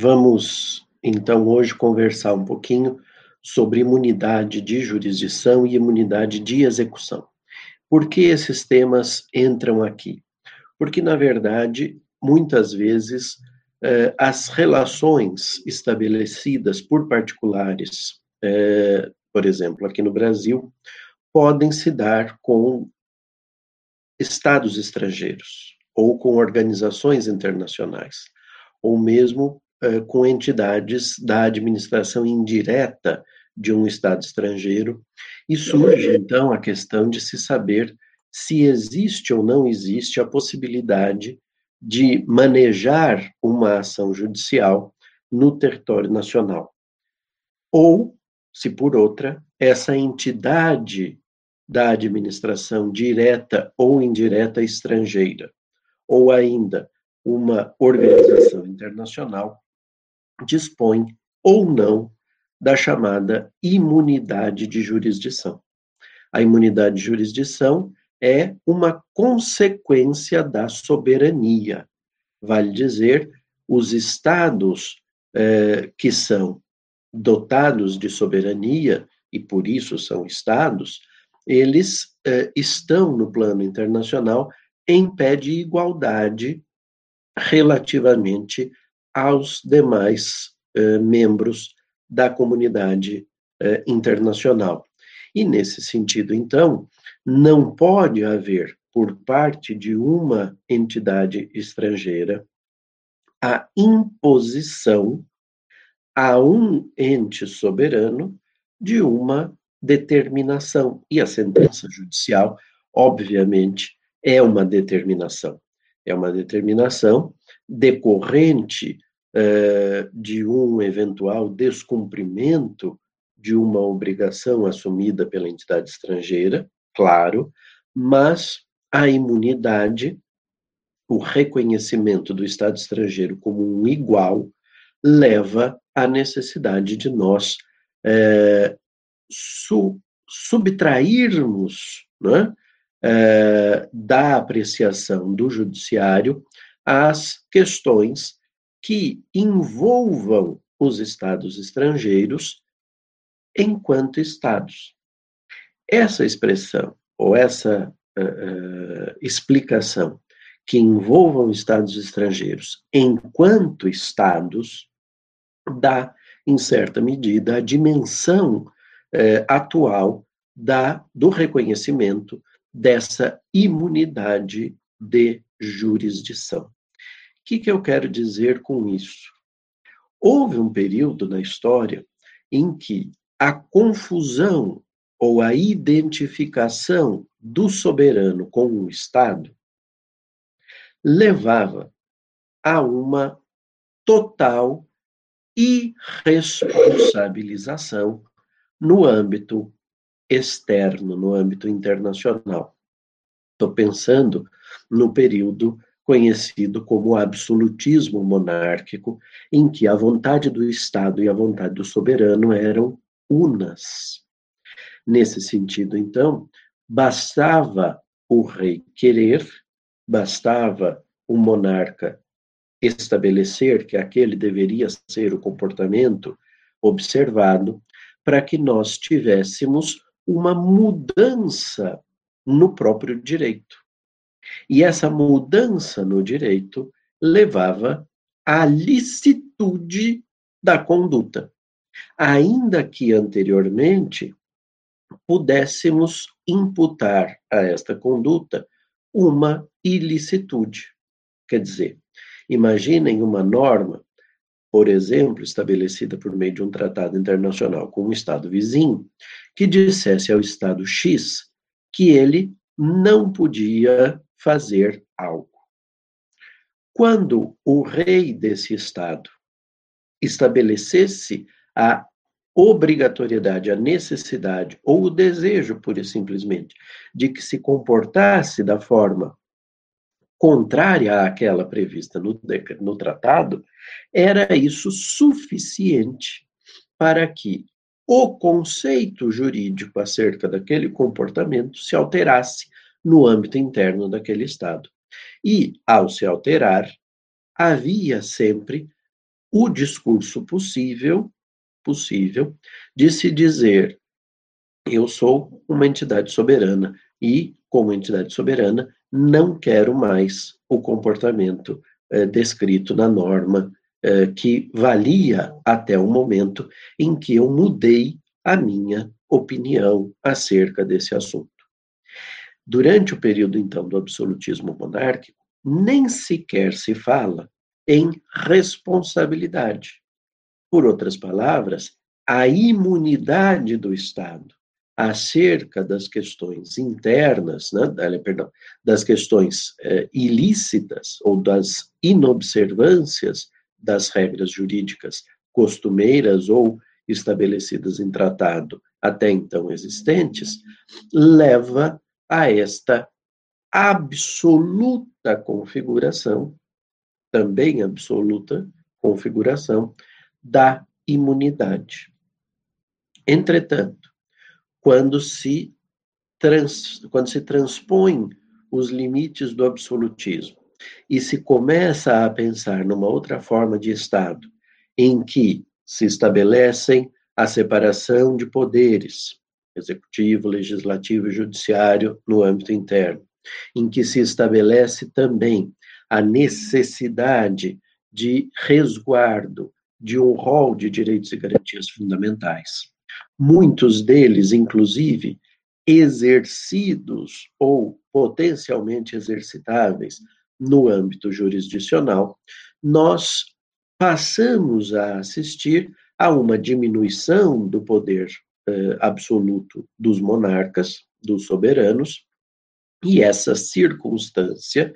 Vamos, então, hoje conversar um pouquinho sobre imunidade de jurisdição e imunidade de execução. Por que esses temas entram aqui? Porque, na verdade, muitas vezes, eh, as relações estabelecidas por particulares, eh, por exemplo, aqui no Brasil, podem se dar com estados estrangeiros ou com organizações internacionais, ou mesmo uh, com entidades da administração indireta de um estado estrangeiro, e surge então a questão de se saber se existe ou não existe a possibilidade de manejar uma ação judicial no território nacional. Ou, se por outra, essa entidade da administração direta ou indireta estrangeira, ou ainda uma organização internacional, dispõe ou não da chamada imunidade de jurisdição. A imunidade de jurisdição é uma consequência da soberania. Vale dizer, os estados eh, que são dotados de soberania, e por isso são estados, eles eh, estão no plano internacional em pé de igualdade relativamente aos demais eh, membros da comunidade eh, internacional. E nesse sentido, então, não pode haver, por parte de uma entidade estrangeira, a imposição a um ente soberano de uma determinação. E a sentença judicial, obviamente, é uma determinação. É uma determinação decorrente uh, de um eventual descumprimento de uma obrigação assumida pela entidade estrangeira, claro, mas a imunidade, o reconhecimento do Estado estrangeiro como um igual, leva à necessidade de nós é, su, subtrairmos né, é, da apreciação do judiciário as questões que envolvam os estados estrangeiros enquanto estados. Essa expressão, ou essa uh, uh, explicação, que envolvam estados estrangeiros enquanto estados, dá, em certa medida, a dimensão eh, atual da, do reconhecimento dessa imunidade de jurisdição. Que, que eu quero dizer com isso? Houve um período na história em que a confusão ou a identificação do soberano com o Estado levava a uma total irresponsabilização no âmbito externo, no âmbito internacional. Estou pensando no período conhecido como absolutismo monárquico, em que a vontade do Estado e a vontade do soberano eram unas. Nesse sentido, então, bastava o rei querer, bastava o monarca estabelecer que aquele deveria ser o comportamento observado para que nós tivéssemos uma mudança no próprio direito. E essa mudança no direito levava à licitude da conduta, ainda que anteriormente pudéssemos imputar a esta conduta uma ilicitude. Quer dizer, imaginem uma norma, por exemplo, estabelecida por meio de um tratado internacional com um Estado vizinho, que dissesse ao Estado X que ele não podia fazer algo. Quando o rei desse Estado estabelecesse a obrigatoriedade, a necessidade ou o desejo, pura e simplesmente, de que se comportasse da forma contrária àquela prevista no, no tratado, era isso suficiente para que o conceito jurídico acerca daquele comportamento se alterasse no âmbito interno daquele Estado. E, ao se alterar, havia sempre o discurso possível, possível, de se dizer eu sou uma entidade soberana e, como entidade soberana, não quero mais o comportamento eh, descrito na norma eh, que valia até o momento em que eu mudei a minha opinião acerca desse assunto. Durante o período, então, do absolutismo monárquico, nem sequer se fala em responsabilidade. Por outras palavras, a imunidade do Estado acerca das questões internas, né, perdão, das questões eh, ilícitas ou das inobservâncias das regras jurídicas costumeiras ou estabelecidas em tratado até então existentes, leva a esta absoluta configuração, também absoluta configuração, da imunidade. Entretanto, quando se, trans, quando se transpõe os limites do absolutismo e se começa a pensar numa outra forma de Estado, em que se estabelecem a separação de poderes, executivo, legislativo e judiciário, no âmbito interno, em que se estabelece também a necessidade de resguardo de um rol de direitos e garantias fundamentais. Muitos deles, inclusive, exercidos ou potencialmente exercitáveis no âmbito jurisdicional, nós passamos a assistir a uma diminuição do poder eh, absoluto dos monarcas, dos soberanos, e essa circunstância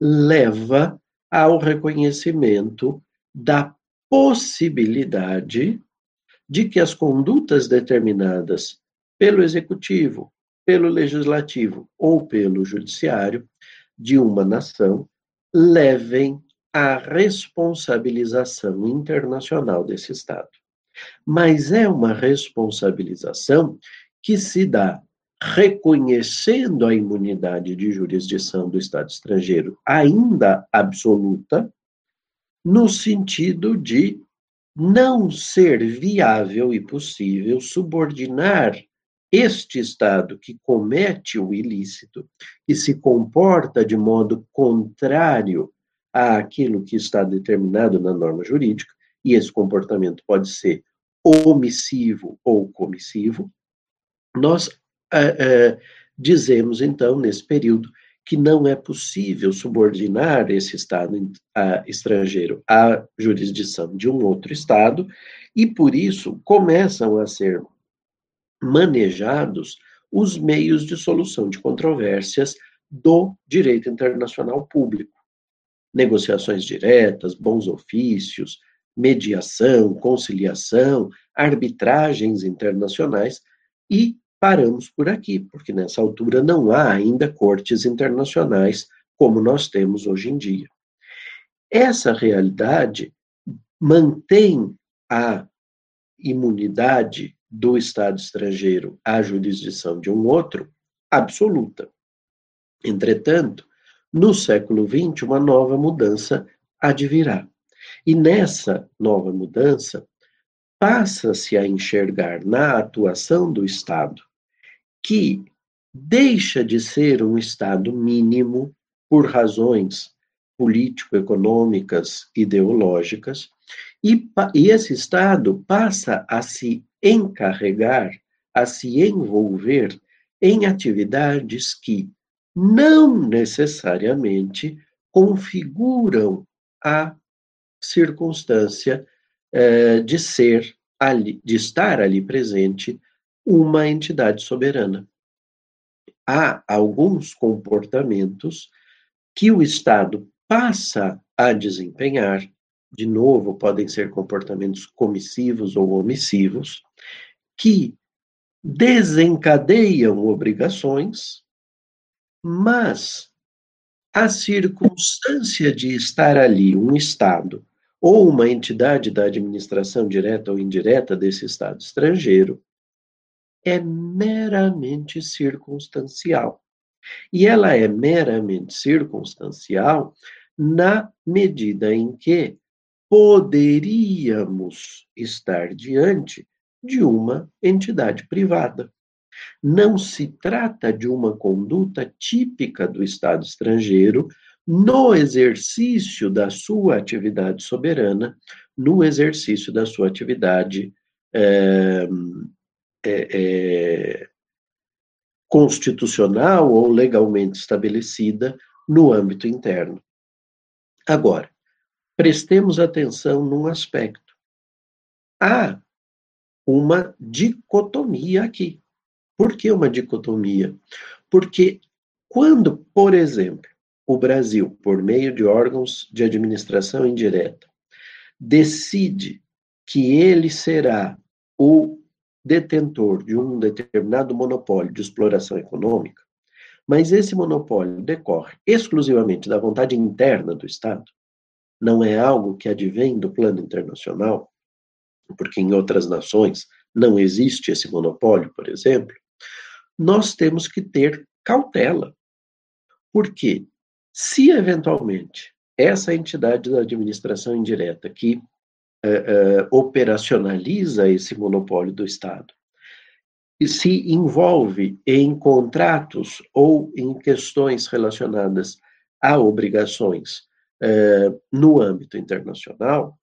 leva ao reconhecimento da possibilidade de que as condutas determinadas pelo executivo, pelo legislativo ou pelo judiciário de uma nação levem à responsabilização internacional desse Estado. Mas é uma responsabilização que se dá reconhecendo a imunidade de jurisdição do Estado estrangeiro ainda absoluta, no sentido de não ser viável e possível subordinar este Estado que comete o ilícito, que se comporta de modo contrário àquilo que está determinado na norma jurídica, e esse comportamento pode ser omissivo ou comissivo, nós uh, uh, dizemos, então, nesse período, que não é possível subordinar esse Estado estrangeiro à jurisdição de um outro Estado, e por isso começam a ser manejados os meios de solução de controvérsias do direito internacional público. Negociações diretas, bons ofícios, mediação, conciliação, arbitragens internacionais e paramos por aqui, porque nessa altura não há ainda cortes internacionais como nós temos hoje em dia. Essa realidade mantém a imunidade do Estado estrangeiro à jurisdição de um outro absoluta. Entretanto, no século XX, uma nova mudança advirá. E nessa nova mudança, passa-se a enxergar na atuação do Estado que deixa de ser um Estado mínimo por razões político-econômicas, ideológicas, e, e esse Estado passa a se encarregar, a se envolver em atividades que não necessariamente configuram a circunstância eh, de ser ali, de estar ali presente uma entidade soberana. Há alguns comportamentos que o Estado passa a desempenhar, de novo, podem ser comportamentos comissivos ou omissivos, que desencadeiam obrigações, mas a circunstância de estar ali um Estado ou uma entidade da administração direta ou indireta desse Estado estrangeiro é meramente circunstancial. E ela é meramente circunstancial na medida em que poderíamos estar diante de uma entidade privada. Não se trata de uma conduta típica do Estado estrangeiro no exercício da sua atividade soberana, no exercício da sua atividade é, é, é, constitucional ou legalmente estabelecida no âmbito interno. Agora, prestemos atenção num aspecto. Há uma dicotomia aqui. Por que uma dicotomia? Porque quando, por exemplo, o Brasil, por meio de órgãos de administração indireta, decide que ele será o detentor de um determinado monopólio de exploração econômica, mas esse monopólio decorre exclusivamente da vontade interna do Estado, não é algo que advém do plano internacional, porque em outras nações não existe esse monopólio, por exemplo, nós temos que ter cautela. Porque se eventualmente essa entidade da administração indireta que uh, uh, operacionaliza esse monopólio do Estado e se envolve em contratos ou em questões relacionadas a obrigações uh, no âmbito internacional,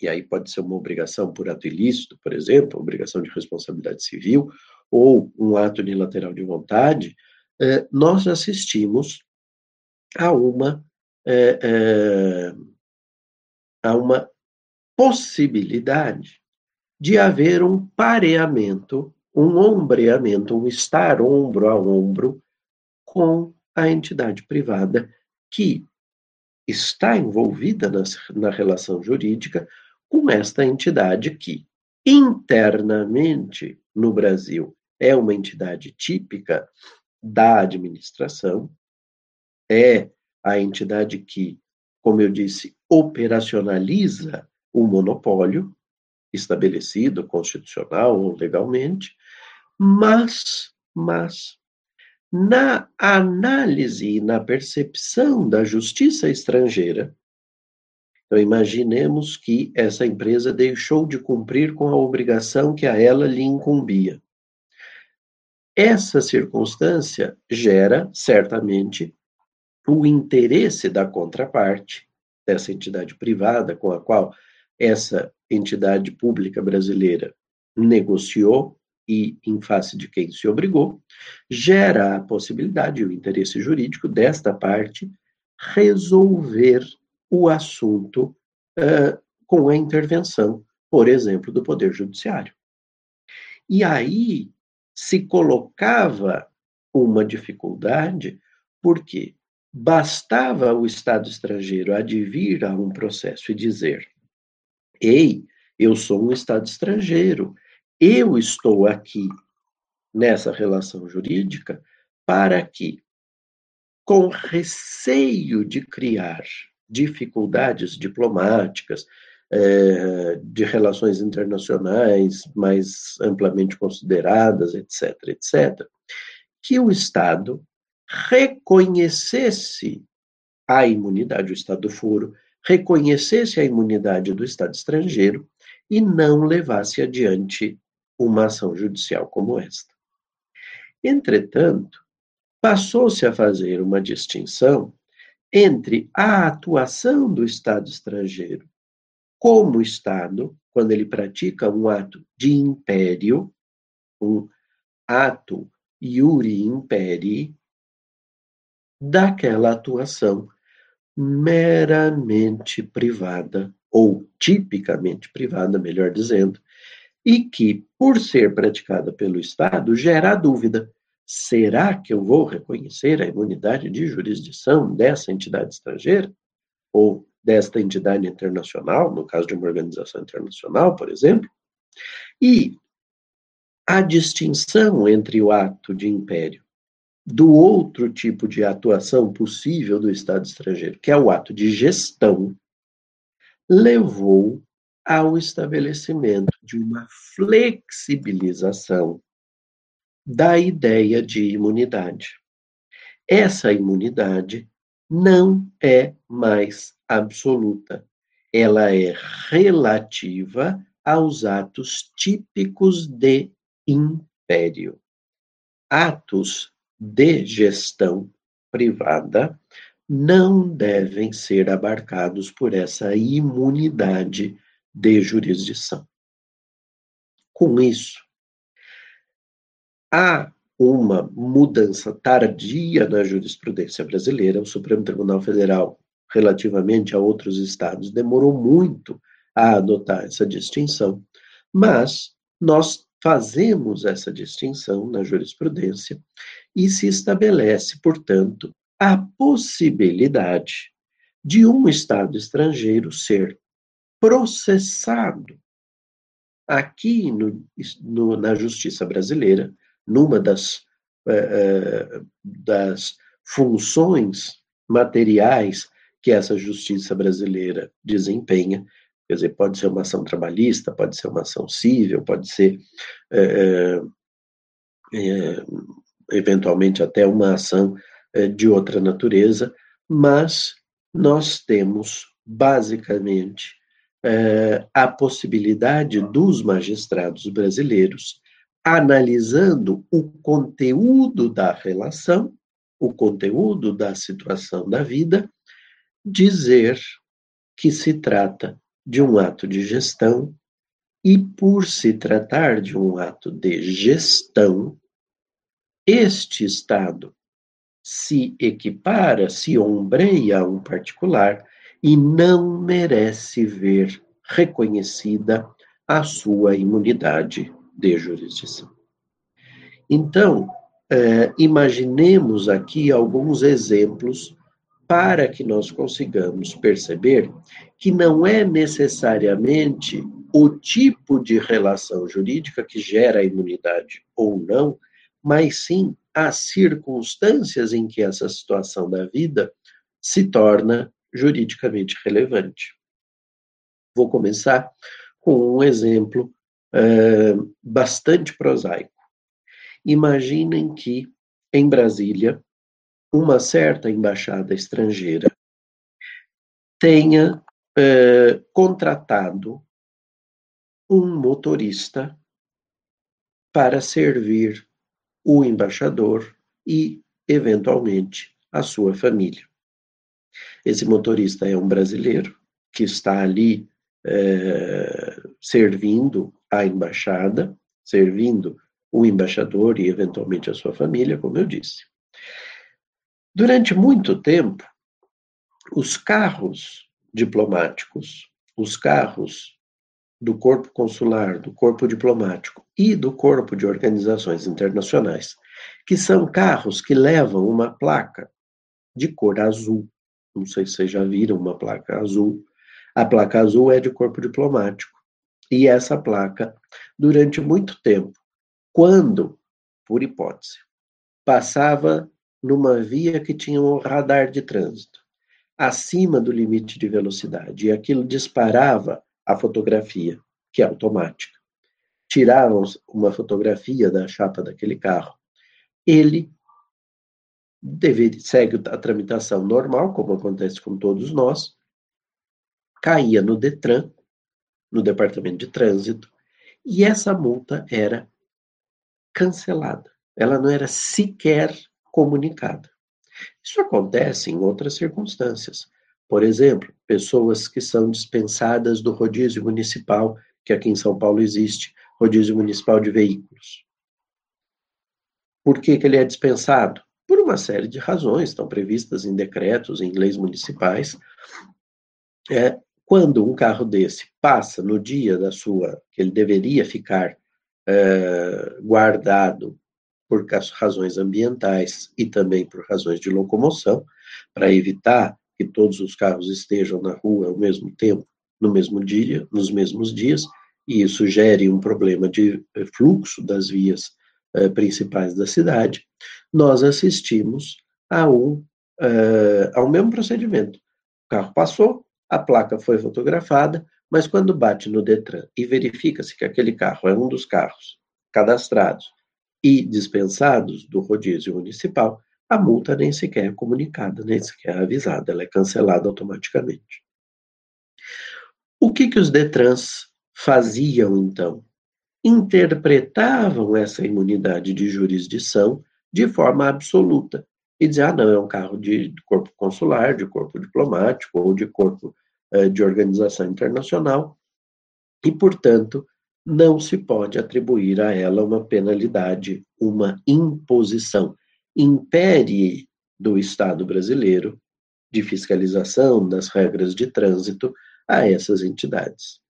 e aí pode ser uma obrigação por ato ilícito, por exemplo, obrigação de responsabilidade civil, ou um ato unilateral de vontade, eh, nós assistimos a uma, eh, eh, a uma possibilidade de haver um pareamento, um ombreamento, um estar ombro a ombro com a entidade privada que está envolvida na relação jurídica com esta entidade que, internamente no Brasil, é uma entidade típica da administração, é a entidade que, como eu disse, operacionaliza o monopólio estabelecido constitucional ou legalmente, mas, mas na análise e na percepção da justiça estrangeira, então, imaginemos que essa empresa deixou de cumprir com a obrigação que a ela lhe incumbia. Essa circunstância gera, certamente, o interesse da contraparte, dessa entidade privada com a qual essa entidade pública brasileira negociou e em face de quem se obrigou, gera a possibilidade e o interesse jurídico desta parte resolver o assunto uh, com a intervenção, por exemplo, do Poder Judiciário. E aí se colocava uma dificuldade, porque bastava o Estado estrangeiro advir a um processo e dizer: Ei, eu sou um Estado estrangeiro, eu estou aqui nessa relação jurídica para que, com receio de criar dificuldades diplomáticas, é, de relações internacionais mais amplamente consideradas, etc., etc., que o Estado reconhecesse a imunidade, o Estado do foro, reconhecesse a imunidade do Estado estrangeiro e não levasse adiante uma ação judicial como esta. Entretanto, passou-se a fazer uma distinção entre a atuação do Estado estrangeiro como Estado, quando ele pratica um ato de império, um ato iuri imperi, daquela atuação meramente privada, ou tipicamente privada, melhor dizendo, e que, por ser praticada pelo Estado, gera dúvida Será que eu vou reconhecer a imunidade de jurisdição dessa entidade estrangeira? Ou desta entidade internacional, no caso de uma organização internacional, por exemplo? E a distinção entre o ato de império do outro tipo de atuação possível do Estado estrangeiro, que é o ato de gestão, levou ao estabelecimento de uma flexibilização da ideia de imunidade. Essa imunidade não é mais absoluta. ela é relativa aos atos típicos de império. Atos de gestão privada não devem ser abarcados por essa imunidade de jurisdição. Com isso, há uma mudança tardia na jurisprudência brasileira. O Supremo Tribunal Federal, relativamente a outros estados, demorou muito a adotar essa distinção, mas nós fazemos essa distinção na jurisprudência e se estabelece, portanto, a possibilidade de um Estado estrangeiro ser processado aqui no, no, na justiça brasileira, numa das, uh, das funções materiais que essa justiça brasileira desempenha, quer dizer, pode ser uma ação trabalhista, pode ser uma ação civil, pode ser é, eventualmente até uma ação de outra natureza, mas nós temos basicamente a possibilidade dos magistrados brasileiros analisando o conteúdo da relação, o conteúdo da situação da vida, dizer que se trata de um ato de gestão e, por se tratar de um ato de gestão, este Estado se equipara, se ombreia a um particular e não merece ver reconhecida a sua imunidade de jurisdição. Então, eh, imaginemos aqui alguns exemplos para que nós consigamos perceber que não é necessariamente o tipo de relação jurídica que gera a imunidade ou não, mas sim as circunstâncias em que essa situação da vida se torna juridicamente relevante. Vou começar com um exemplo uh, bastante prosaico. Imaginem que em Brasília, uma certa embaixada estrangeira tenha uh, contratado um motorista para servir o embaixador e, eventualmente, a sua família. Esse motorista é um brasileiro que está ali é, servindo a embaixada, servindo o embaixador e, eventualmente, a sua família, como eu disse. Durante muito tempo, os carros diplomáticos, os carros do corpo consular, do corpo diplomático e do corpo de organizações internacionais, que são carros que levam uma placa de cor azul. Não sei se vocês já viram uma placa azul. A placa azul é de corpo diplomático. E essa placa, durante muito tempo, quando, por hipótese, passava numa via que tinha um radar de trânsito acima do limite de velocidade e aquilo disparava a fotografia, que é automática. Tiraram uma fotografia da chapa daquele carro. Ele deve, segue a tramitação normal, como acontece com todos nós, caía no Detran, no Departamento de Trânsito, e essa multa era cancelada. Ela não era sequer comunicada. Isso acontece em outras circunstâncias. Por exemplo, pessoas que são dispensadas do rodízio municipal, que aqui em São Paulo existe, rodízio municipal de veículos. Por que, que ele é dispensado? Por uma série de razões, estão previstas em decretos, em leis municipais. É, quando um carro desse passa no dia da sua, que ele deveria ficar é, guardado por razões ambientais e também por razões de locomoção, para evitar que todos os carros estejam na rua ao mesmo tempo, no mesmo dia, nos mesmos dias, e isso gere um problema de eh, fluxo das vias uh, principais da cidade, nós assistimos a um, ao mesmo procedimento. O carro passou, a placa foi fotografada, mas quando bate no Detran e verifica-se que aquele carro é um dos carros cadastrados e dispensados do rodízio municipal, a multa nem sequer é comunicada, nem sequer é avisada, ela é cancelada automaticamente. O que, que os Detrans faziam, então? Interpretavam essa imunidade de jurisdição de forma absoluta e dizer, ah, não, é um carro de corpo consular, de corpo diplomático ou de corpo eh, de organização internacional, e, portanto, não se pode atribuir a ela uma penalidade, uma imposição. Impere do Estado brasileiro de fiscalização das regras de trânsito a essas entidades.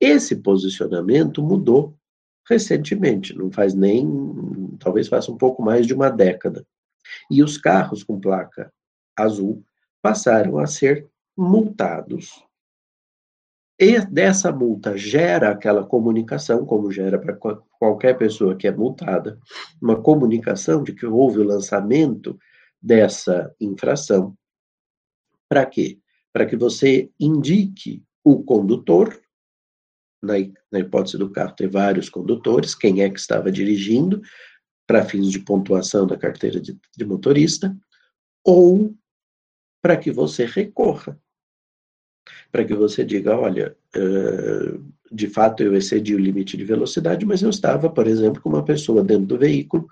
Esse posicionamento mudou recentemente, não faz nem, talvez faça um pouco mais de uma década. E os carros com placa azul passaram a ser multados. E dessa multa gera aquela comunicação, como gera para qualquer pessoa que é multada, uma comunicação de que houve o lançamento dessa infração. Para quê? Para que você indique o condutor, na, hipótese do carro ter vários condutores, quem é que estava dirigindo, para fins de pontuação da carteira de, de motorista, ou para que você recorra. Para que você diga, olha, uh, de fato eu excedi o limite de velocidade, mas eu estava, por exemplo, com uma pessoa dentro do veículo,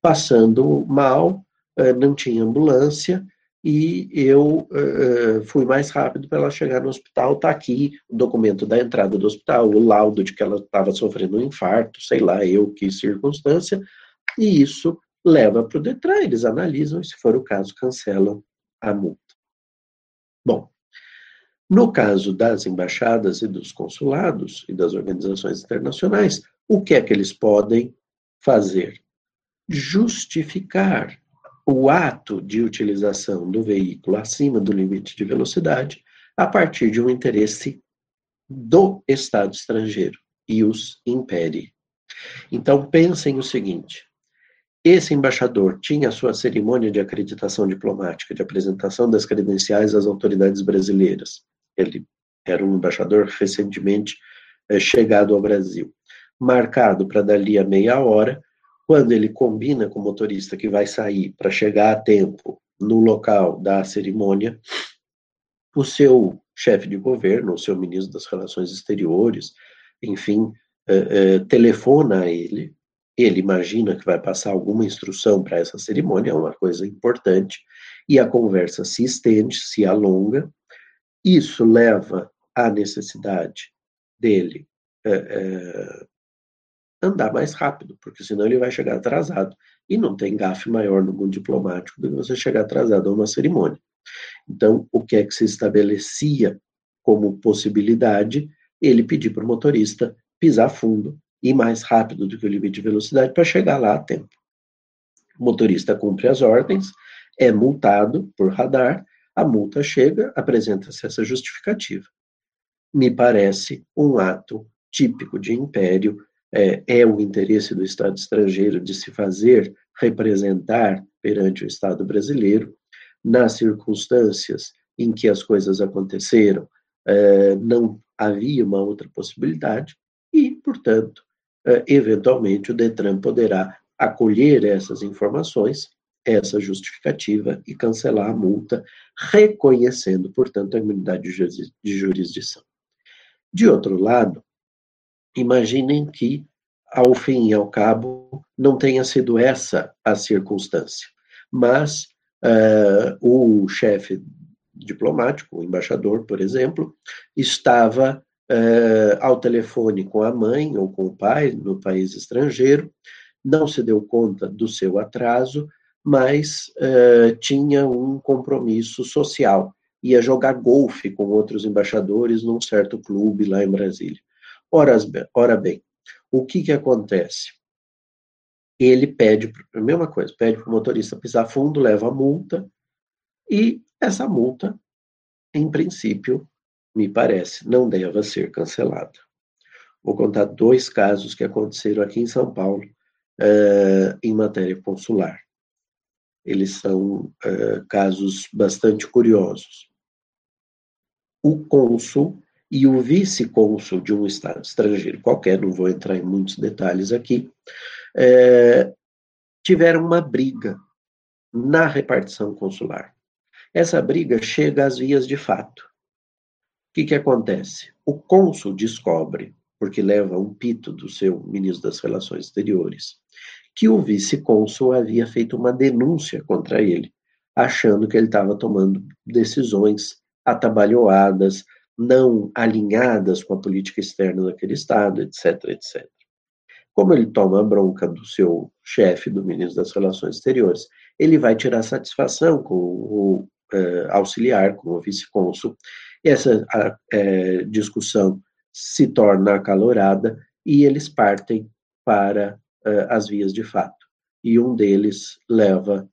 passando mal, uh, não tinha ambulância, e eu uh, fui mais rápido para ela chegar no hospital. Está aqui o documento da entrada do hospital, o laudo de que ela estava sofrendo um infarto, sei lá eu que circunstância, e isso leva para o Detran, eles analisam e, se for o caso, cancelam a multa. Bom, no caso das embaixadas e dos consulados e das organizações internacionais, o que é que eles podem fazer? Justificar o ato de utilização do veículo acima do limite de velocidade a partir de um interesse do Estado estrangeiro e os impere. Então pensem o seguinte: esse embaixador tinha a sua cerimônia de acreditação diplomática, de apresentação das credenciais às autoridades brasileiras. Ele era um embaixador recentemente é, chegado ao Brasil. Marcado para dali a meia hora, quando ele combina com o motorista que vai sair para chegar a tempo no local da cerimônia, o seu chefe de governo, o seu ministro das Relações Exteriores, enfim, é, é, telefona a ele ele imagina que vai passar alguma instrução para essa cerimônia, é uma coisa importante, e a conversa se estende, se alonga. Isso leva à necessidade dele é, é, andar mais rápido, porque senão ele vai chegar atrasado. E não tem gafe maior no mundo diplomático do que você chegar atrasado a uma cerimônia. Então, o que é que se estabelecia como possibilidade? Ele pedir para o motorista pisar fundo ir mais rápido do que o limite de velocidade para chegar lá a tempo. O motorista cumpre as ordens, é multado por radar, a multa chega, apresenta-se essa justificativa. Me parece um ato típico de império, é, é o interesse do Estado estrangeiro de se fazer representar perante o Estado brasileiro, nas circunstâncias em que as coisas aconteceram, é, não havia uma outra possibilidade, e, portanto, eventualmente o Detran poderá acolher essas informações, essa justificativa e cancelar a multa, reconhecendo, portanto, a imunidade de jurisdição. De outro lado, imaginem que, ao fim e ao cabo, não tenha sido essa a circunstância, mas uh, o chefe diplomático, o embaixador, por exemplo, estava uh, ao telefone com a mãe ou com o pai no país estrangeiro, não se deu conta do seu atraso, mas uh, tinha um compromisso social, ia jogar golfe com outros embaixadores num certo clube lá em Brasília. Ora, ora bem, o que que acontece? Ele pede, a mesma coisa, pede para o motorista pisar fundo, leva a multa, e essa multa, em princípio, me parece, não deva ser cancelada. Vou contar dois casos que aconteceram aqui em São Paulo uh, em matéria consular. Eles são uh, casos bastante curiosos. O cônsul e o vice-cônsul de um estado estrangeiro qualquer, não vou entrar em muitos detalhes aqui, uh, tiveram uma briga na repartição consular. Essa briga chega às vias de fato que, que acontece? o cônsul descobre, porque leva um pito do seu ministro das Relações Exteriores, que o vice-cônsul havia feito uma denúncia contra ele, achando que ele estava tomando decisões atabalhoadas, não alinhadas com a política externa daquele Estado, etc, etc. Como ele toma a bronca do seu chefe, do ministro das Relações Exteriores, ele vai tirar satisfação com o uh, auxiliar, com o vice-cônsul. Essa uh, discussão se torna acalorada e eles partem para uh, as vias de fato. E um deles leva,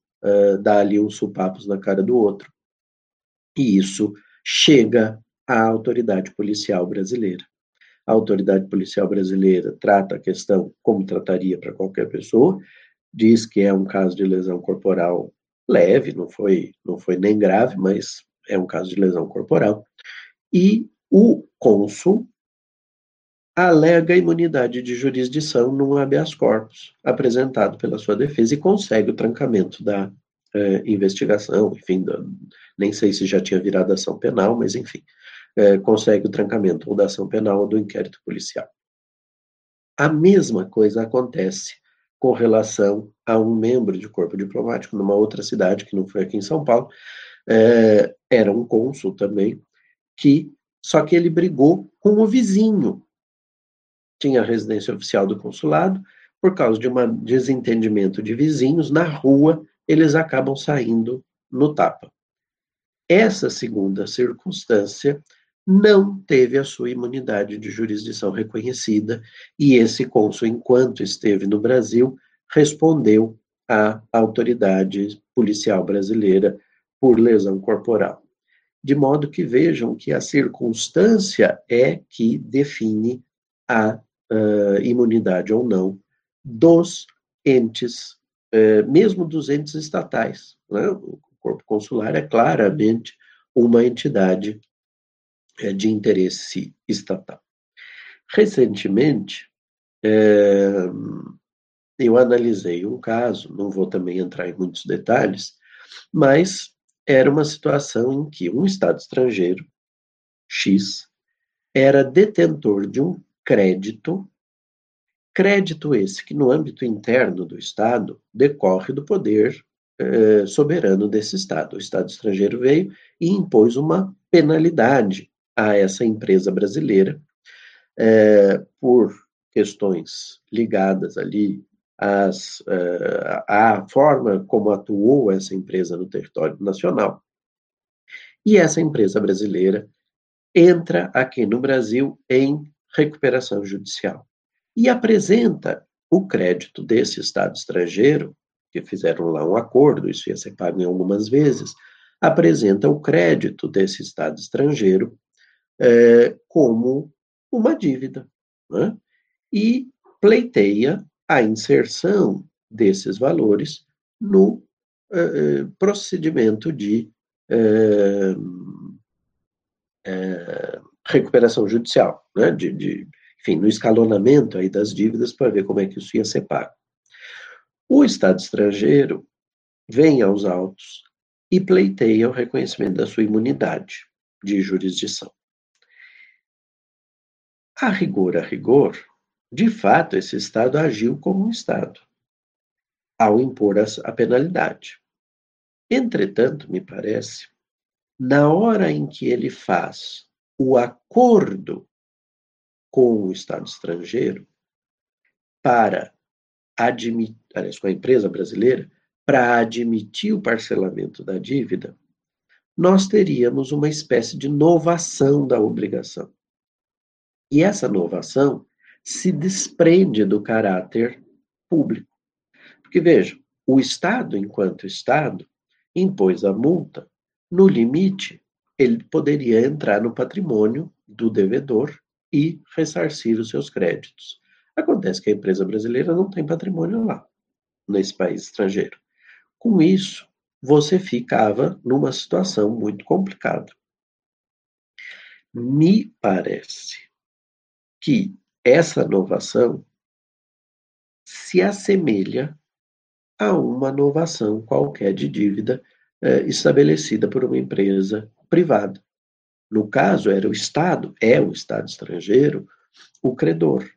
dá ali uns supapos na cara do outro. E isso chega à autoridade policial brasileira. A autoridade policial brasileira trata a questão como trataria para qualquer pessoa, diz que é um caso de lesão corporal leve, não foi, não foi nem grave, mas é um caso de lesão corporal. E o cônsul alega imunidade de jurisdição num habeas corpus apresentado pela sua defesa e consegue o trancamento da eh, investigação, enfim, da, nem sei se já tinha virado ação penal, mas enfim, eh, consegue o trancamento ou da ação penal ou do inquérito policial. A mesma coisa acontece com relação a um membro de corpo diplomático numa outra cidade, que não foi aqui em São Paulo, é, era um cônsul também, que só que ele brigou com o vizinho. Tinha a residência oficial do consulado, por causa de um desentendimento de vizinhos, na rua eles acabam saindo no tapa. Essa segunda circunstância não teve a sua imunidade de jurisdição reconhecida e esse cônsul, enquanto esteve no Brasil, respondeu à autoridade policial brasileira por lesão corporal. De modo que vejam que a circunstância é que define a uh, imunidade ou não dos entes, uh, mesmo dos entes estatais. Né? O corpo consular é claramente uma entidade é, de interesse estatal. Recentemente, eu analisei um caso, não vou também entrar em muitos detalhes, mas era uma situação em que um Estado estrangeiro, X, era detentor de um crédito, crédito esse que, no âmbito interno do Estado, decorre do poder eh, soberano desse Estado. O Estado estrangeiro veio e impôs uma penalidade a essa empresa brasileira é, por questões ligadas ali às, é, à forma como atuou essa empresa no território nacional. E essa empresa brasileira entra aqui no Brasil em recuperação judicial e apresenta o crédito desse Estado estrangeiro, que fizeram lá um acordo, isso ia ser pago em algumas vezes, apresenta o crédito desse Estado estrangeiro é, como uma dívida, né? e pleiteia a inserção desses valores no é, é procedimento de é, é, recuperação judicial, né? de, de, enfim, no escalonamento aí das dívidas para ver como é que isso ia ser pago. O Estado estrangeiro vem aos autos e pleiteia o reconhecimento da sua imunidade de jurisdição. A rigor, a rigor, de fato, esse Estado agiu como um Estado ao impor a penalidade. Entretanto, me parece, na hora em que ele faz o acordo com o Estado estrangeiro para admitir, aliás, com a empresa brasileira, para admitir o parcelamento da dívida, nós teríamos uma espécie de novação da obrigação. E essa novação se desprende do caráter público. Porque, veja, o Estado, enquanto Estado, impôs a multa, no limite, ele poderia entrar no patrimônio do devedor e ressarcir os seus créditos. Acontece que a empresa brasileira não tem patrimônio lá, nesse país estrangeiro. Com isso, você ficava numa situação muito complicada. Me parece que essa inovação se assemelha a uma inovação qualquer de dívida eh, estabelecida por uma empresa privada. No caso, era o Estado, é o Estado estrangeiro, o credor.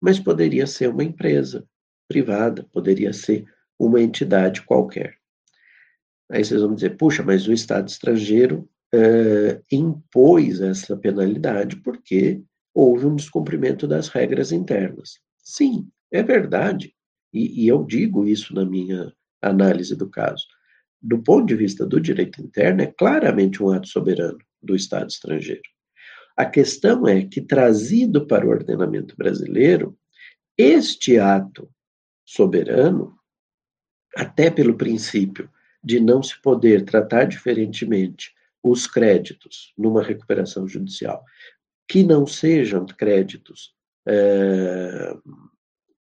Mas poderia ser uma empresa privada, poderia ser uma entidade qualquer. Aí vocês vão dizer, puxa, mas o Estado estrangeiro uh, impôs essa penalidade porque houve um descumprimento das regras internas. Sim, é verdade. E, e eu digo isso na minha análise do caso. Do ponto de vista do direito interno, é claramente um ato soberano do Estado estrangeiro. A questão é que, trazido para o ordenamento brasileiro, este ato soberano, até pelo princípio de não se poder tratar diferentemente os créditos numa recuperação judicial, que não sejam créditos é,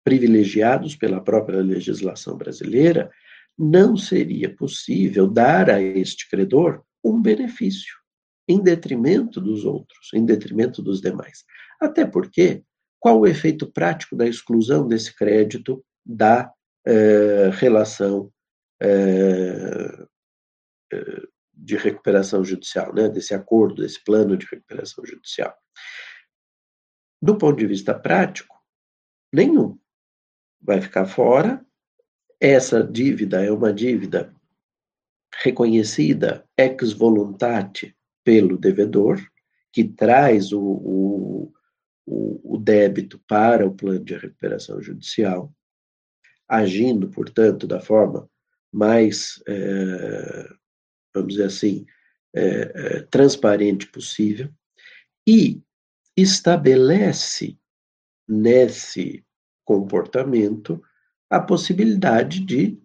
privilegiados pela própria legislação brasileira, não seria possível dar a este credor um benefício em detrimento dos outros, em detrimento dos demais. Até porque, qual o efeito prático da exclusão desse crédito da eh, relação eh, eh, de recuperação judicial, né, desse acordo, desse plano de recuperação judicial? Do ponto de vista prático, nenhum. Vai ficar fora. Essa dívida é uma dívida reconhecida ex voluntate pelo devedor, que traz o, o, o, débito para o plano de recuperação judicial, agindo, portanto, da forma mais, é, vamos dizer assim, é, é, transparente possível, e estabelece nesse comportamento a possibilidade de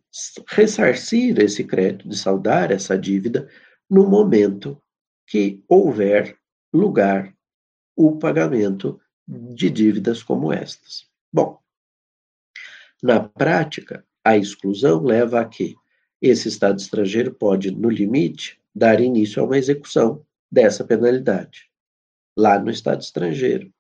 ressarcir esse crédito, de saldar essa dívida no momento que houver lugar o pagamento de dívidas como estas. Bom, na prática, a exclusão leva a que esse Estado estrangeiro pode, no limite, dar início a uma execução dessa penalidade, lá no Estado estrangeiro.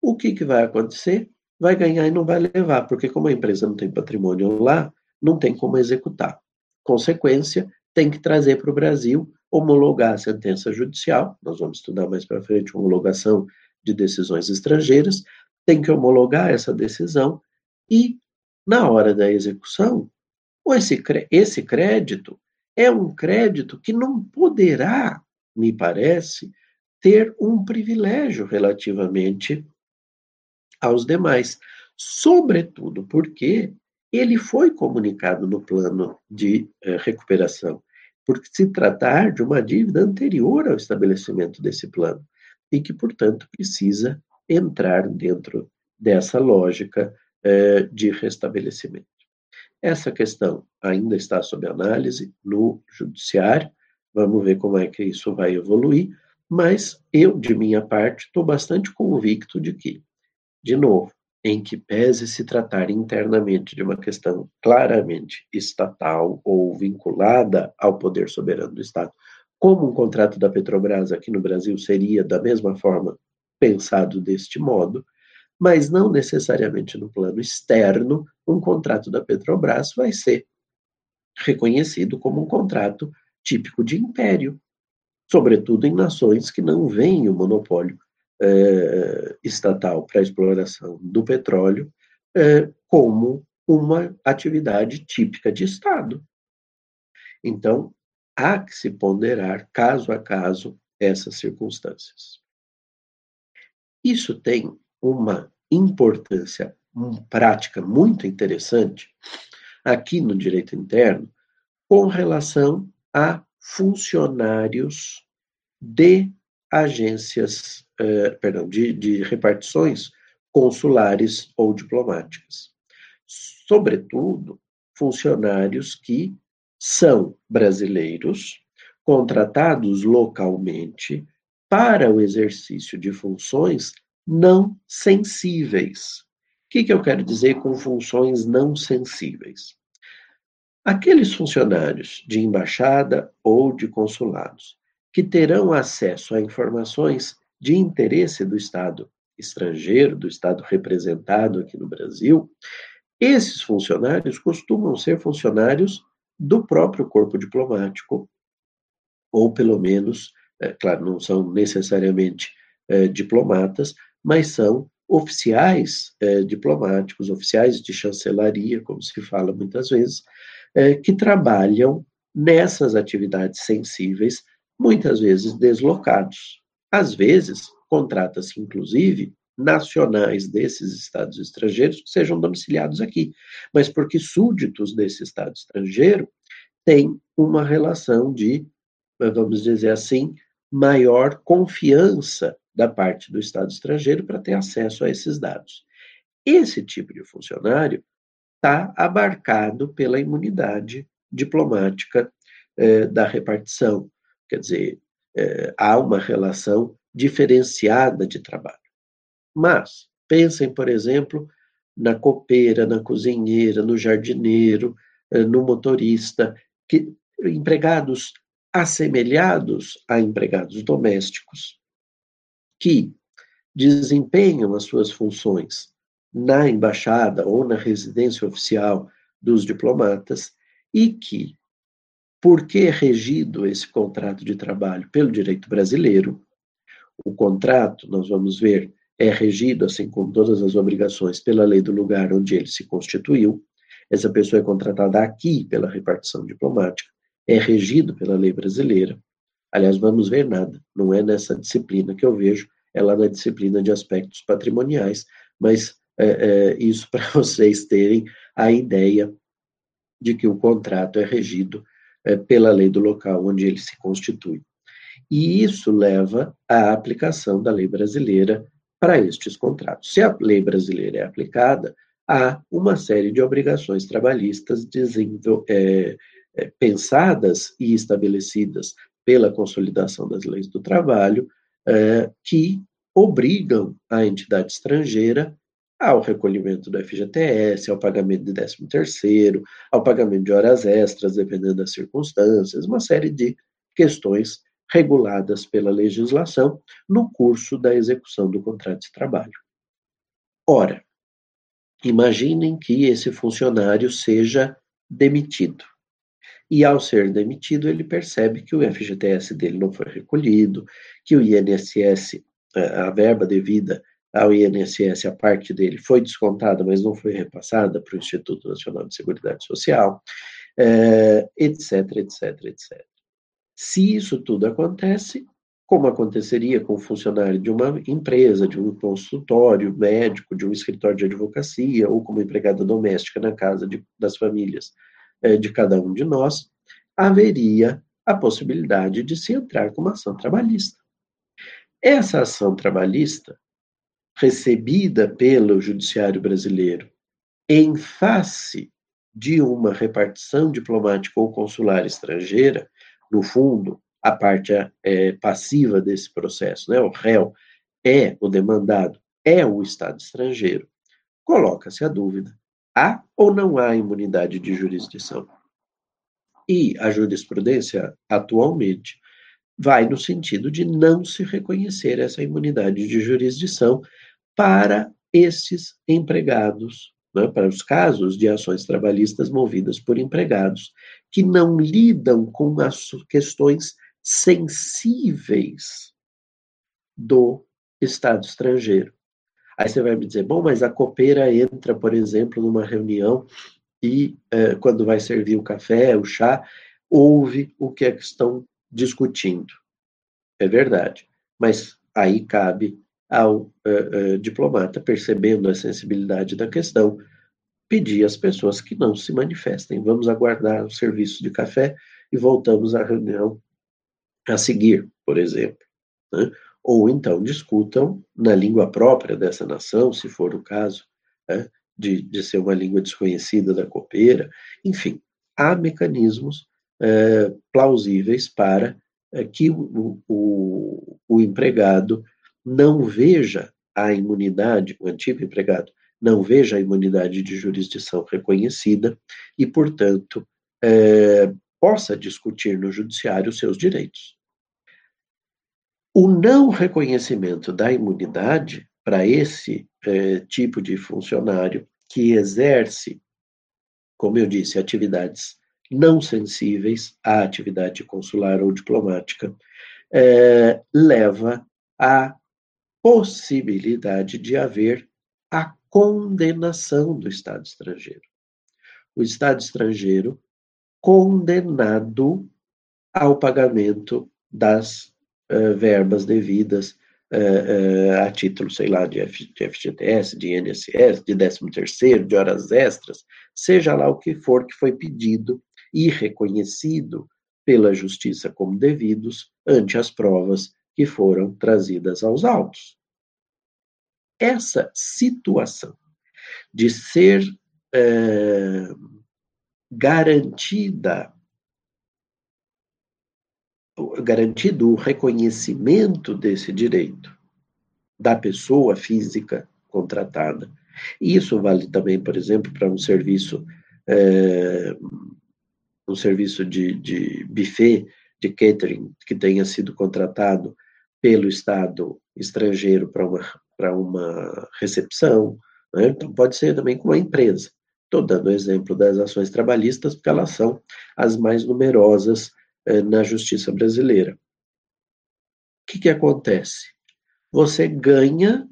O que, que vai acontecer? Vai ganhar e não vai levar, porque como a empresa não tem patrimônio lá, não tem como executar. Consequência, tem que trazer para o Brasil homologar a sentença judicial, nós vamos estudar mais para frente homologação de decisões estrangeiras, tem que homologar essa decisão e, na hora da execução, esse, esse crédito é um crédito que não poderá, me parece, ter um privilégio relativamente aos demais, sobretudo porque ele foi comunicado no plano de eh, recuperação por se tratar de uma dívida anterior ao estabelecimento desse plano e que, portanto, precisa entrar dentro dessa lógica eh, de restabelecimento. Essa questão ainda está sob análise no judiciário, vamos ver como é que isso vai evoluir, mas eu, de minha parte, estou bastante convicto de que, de novo, em que pese se tratar internamente de uma questão claramente estatal ou vinculada ao poder soberano do Estado, como um contrato da Petrobras aqui no Brasil seria da mesma forma pensado deste modo, mas não necessariamente no plano externo, um contrato da Petrobras vai ser reconhecido como um contrato típico de império, sobretudo em nações que não veem o monopólio eh, estatal para a exploração do petróleo eh, como uma atividade típica de Estado. Então, há que se ponderar caso a caso essas circunstâncias. Isso tem uma importância prática muito interessante aqui no direito interno com relação a funcionários de agências eh, perdão, de, de repartições consulares ou diplomáticas. Sobretudo, funcionários que são brasileiros, contratados localmente para o exercício de funções não sensíveis. O que, que eu quero dizer com funções não sensíveis? Aqueles funcionários de embaixada ou de consulados que terão acesso a informações de interesse do Estado estrangeiro, do Estado representado aqui no Brasil, esses funcionários costumam ser funcionários do próprio corpo diplomático, ou pelo menos é, claro, não são necessariamente é, diplomatas, mas são oficiais é, diplomáticos, oficiais de chancelaria, como se fala muitas vezes, é, que trabalham nessas atividades sensíveis, muitas vezes deslocados. Às vezes, contrata-se, inclusive, nacionais desses estados estrangeiros que sejam domiciliados aqui, mas porque súditos desse estado estrangeiro têm uma relação de, vamos dizer assim, maior confiança da parte do estado estrangeiro para ter acesso a esses dados. Esse tipo de funcionário está abarcado pela imunidade diplomática eh, da repartição. Quer dizer, eh, há uma relação diferenciada de trabalho. Mas, pensem, por exemplo, na copeira, na cozinheira, no jardineiro, eh, no motorista, que empregados assemelhados a empregados domésticos, que desempenham as suas funções na embaixada ou na residência oficial dos diplomatas e que, porque é regido esse contrato de trabalho pelo direito brasileiro, o contrato, nós vamos ver, é regido, assim como todas as obrigações, pela lei do lugar onde ele se constituiu. Essa pessoa é contratada aqui pela repartição diplomática, é regido pela lei brasileira. Aliás, vamos ver nada, não é nessa disciplina que eu vejo, é lá na disciplina de aspectos patrimoniais, mas é, é, isso para vocês terem a ideia de que o contrato é regido é, pela lei do local onde ele se constitui. E isso leva à aplicação da lei brasileira para estes contratos. Se a lei brasileira é aplicada, há uma série de obrigações trabalhistas é, é, pensadas e estabelecidas pela consolidação das leis do trabalho, é, que obrigam a entidade estrangeira ao recolhimento do FGTS, ao pagamento de 13 terceiro, ao pagamento de horas extras, dependendo das circunstâncias, uma série de questões reguladas pela legislação no curso da execução do contrato de trabalho. Ora, imaginem que esse funcionário seja demitido e ao ser demitido, ele percebe que o FGTS dele não foi recolhido, que o INSS, a verba devida ao INSS, a parte dele foi descontada, mas não foi repassada para o Instituto Nacional de Seguridade Social, etc, etc, etc. Se isso tudo acontece, como aconteceria com o funcionário de uma empresa, de um consultório médico, de um escritório de advocacia, ou como empregada doméstica na casa de, das famílias é, de cada um de nós, haveria a possibilidade de se entrar com uma ação trabalhista. Essa ação trabalhista, recebida pelo Judiciário Brasileiro em face de uma repartição diplomática ou consular estrangeira, no fundo, a parte é, passiva desse processo, né? o réu é o demandado, é o Estado estrangeiro, coloca-se a dúvida Há ou não há imunidade de jurisdição? E a jurisprudência, atualmente, vai no sentido de não se reconhecer essa imunidade de jurisdição para esses empregados, né, para os casos de ações trabalhistas movidas por empregados que não lidam com as questões sensíveis do Estado estrangeiro. Aí você vai me dizer, bom, mas a copeira entra, por exemplo, numa reunião e é, quando vai servir o café, o chá, ouve o que é que estão discutindo. É verdade. Mas aí cabe ao é, é, diplomata, percebendo a sensibilidade da questão, pedir às pessoas que não se manifestem. Vamos aguardar o serviço de café e voltamos à reunião a seguir, por exemplo. Né? Ou então discutam na língua própria dessa nação, se for o caso, né, de, de ser uma língua desconhecida da copeira. Enfim, há mecanismos é, plausíveis para é, que o, o, o empregado não veja a imunidade, o antigo empregado, não veja a imunidade de jurisdição reconhecida e, portanto, é, possa discutir no judiciário os seus direitos. O não reconhecimento da imunidade para esse é, tipo de funcionário que exerce, como eu disse, atividades não sensíveis à atividade consular ou diplomática, é, leva à possibilidade de haver a condenação do Estado estrangeiro. O Estado estrangeiro condenado ao pagamento das uh, verbas devidas uh, a título, sei lá, de, F, de FGTS, de INSS, de 13 terceiro, de horas extras, seja lá o que for que foi pedido e reconhecido pela justiça como devidos ante as provas que foram trazidas aos autos. Essa situação de ser garantida garantido o reconhecimento desse direito da pessoa física contratada. Isso vale também, por exemplo, para um serviço é, um serviço de, de buffet, de catering, que tenha sido contratado pelo Estado estrangeiro para uma, para uma recepção. Né? Então, pode ser também com uma empresa. Estou dando o exemplo das ações trabalhistas, porque elas são as mais numerosas na justiça brasileira. O que, que acontece? Você ganha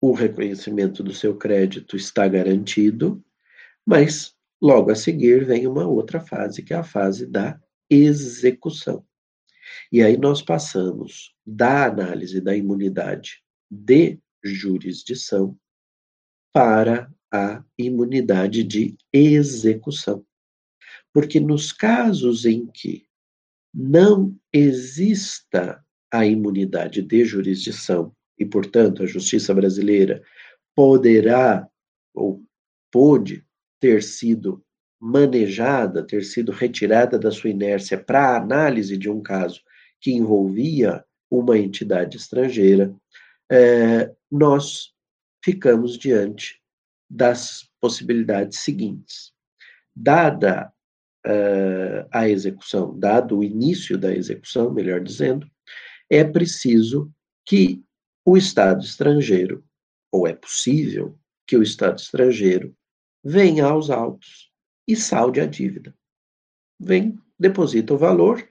o reconhecimento do seu crédito está garantido, mas logo a seguir vem uma outra fase, que é a fase da execução. E aí nós passamos da análise da imunidade de jurisdição para a imunidade de execução. Porque nos casos em que não exista a imunidade de jurisdição, e, portanto, a justiça brasileira poderá ou pôde ter sido manejada, ter sido retirada da sua inércia para análise de um caso que envolvia uma entidade estrangeira, é, nós ficamos diante das possibilidades seguintes. Dada uh, a execução, dado o início da execução, melhor dizendo, é preciso que o Estado estrangeiro, ou é possível que o Estado estrangeiro, venha aos autos e salde a dívida. Vem, deposita o valor,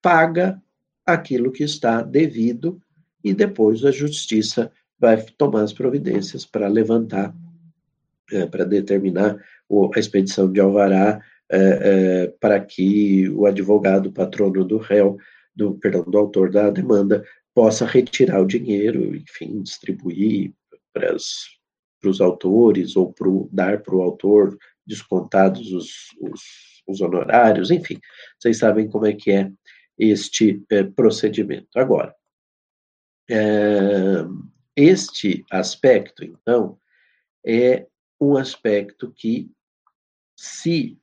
paga aquilo que está devido e depois a justiça vai tomar as providências para levantar é, para determinar a expedição de alvará é, é, para que o advogado patrono do réu, do perdão, do autor da demanda, possa retirar o dinheiro, enfim, distribuir para, os autores ou pro, dar para o autor descontados os, os, os, honorários, enfim, vocês sabem como é que é este é, procedimento. Agora, é, este aspecto, então, é um aspecto que, se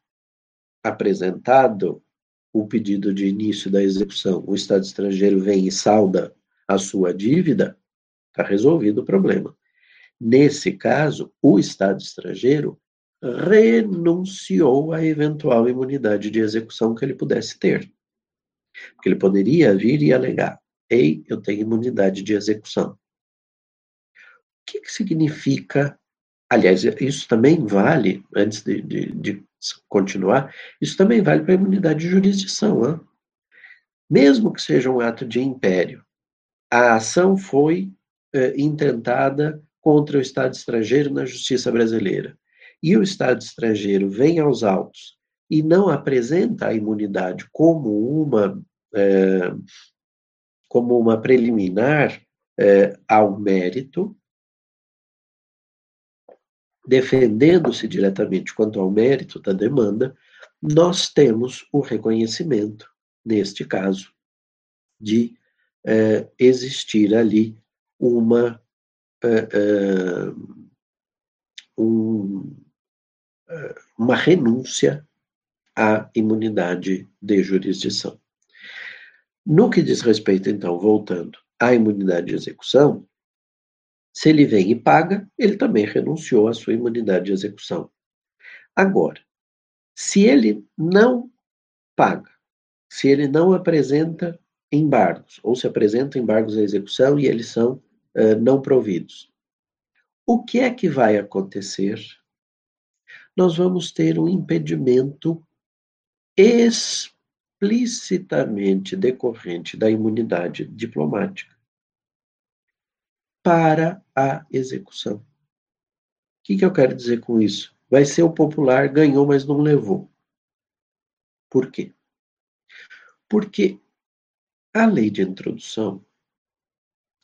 apresentado o pedido de início da execução, o Estado estrangeiro vem e salda a sua dívida, está resolvido o problema. Nesse caso, o Estado estrangeiro renunciou à eventual imunidade de execução que ele pudesse ter. Porque ele poderia vir e alegar: ei, eu tenho imunidade de execução. O que, que significa Aliás, isso também vale, antes de, de, de continuar, isso também vale para a imunidade de jurisdição. Hein? Mesmo que seja um ato de império, a ação foi eh, intentada contra o Estado estrangeiro na justiça brasileira, e o Estado estrangeiro vem aos autos e não apresenta a imunidade como uma, eh, como uma preliminar eh, ao mérito, defendendo-se diretamente quanto ao mérito da demanda, nós temos o reconhecimento, neste caso, de é, existir ali uma, é, é, um, uma renúncia à imunidade de jurisdição. No que diz respeito, então, voltando à imunidade de execução, se ele vem e paga, ele também renunciou à sua imunidade de execução. Agora, se ele não paga, se ele não apresenta embargos, ou se apresenta embargos à execução e eles são uh, não providos, o que é que vai acontecer? Nós vamos ter um impedimento explicitamente decorrente da imunidade diplomática para a execução. O que, que eu quero dizer com isso? Vai ser o popular, ganhou, mas não levou. Por quê? Porque a lei de introdução,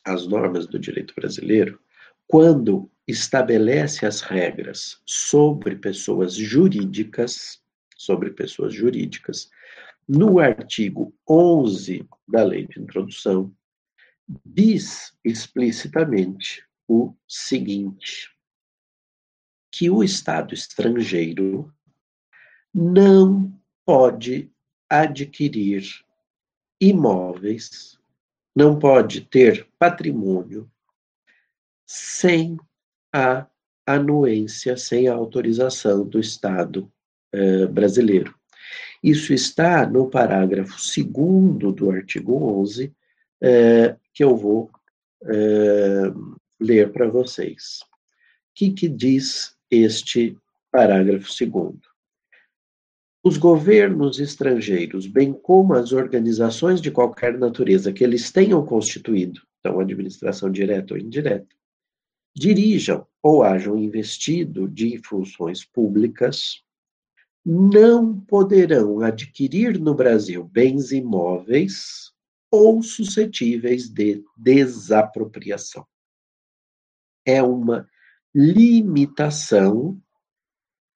as normas do direito brasileiro, quando estabelece as regras sobre pessoas jurídicas, sobre pessoas jurídicas, no artigo 11 da lei de introdução, diz explicitamente o seguinte: que o Estado estrangeiro não pode adquirir imóveis, não pode ter patrimônio sem a anuência, sem a autorização do Estado eh, brasileiro. Isso está no parágrafo 2 do artigo 11, eh, que eu vou eh, ler para vocês. O que, que diz este parágrafo 2? Os governos estrangeiros, bem como as organizações de qualquer natureza que eles tenham constituído, então administração direta ou indireta, dirijam ou hajam investido de funções públicas, não poderão adquirir no Brasil bens imóveis ou suscetíveis de desapropriação. É uma limitação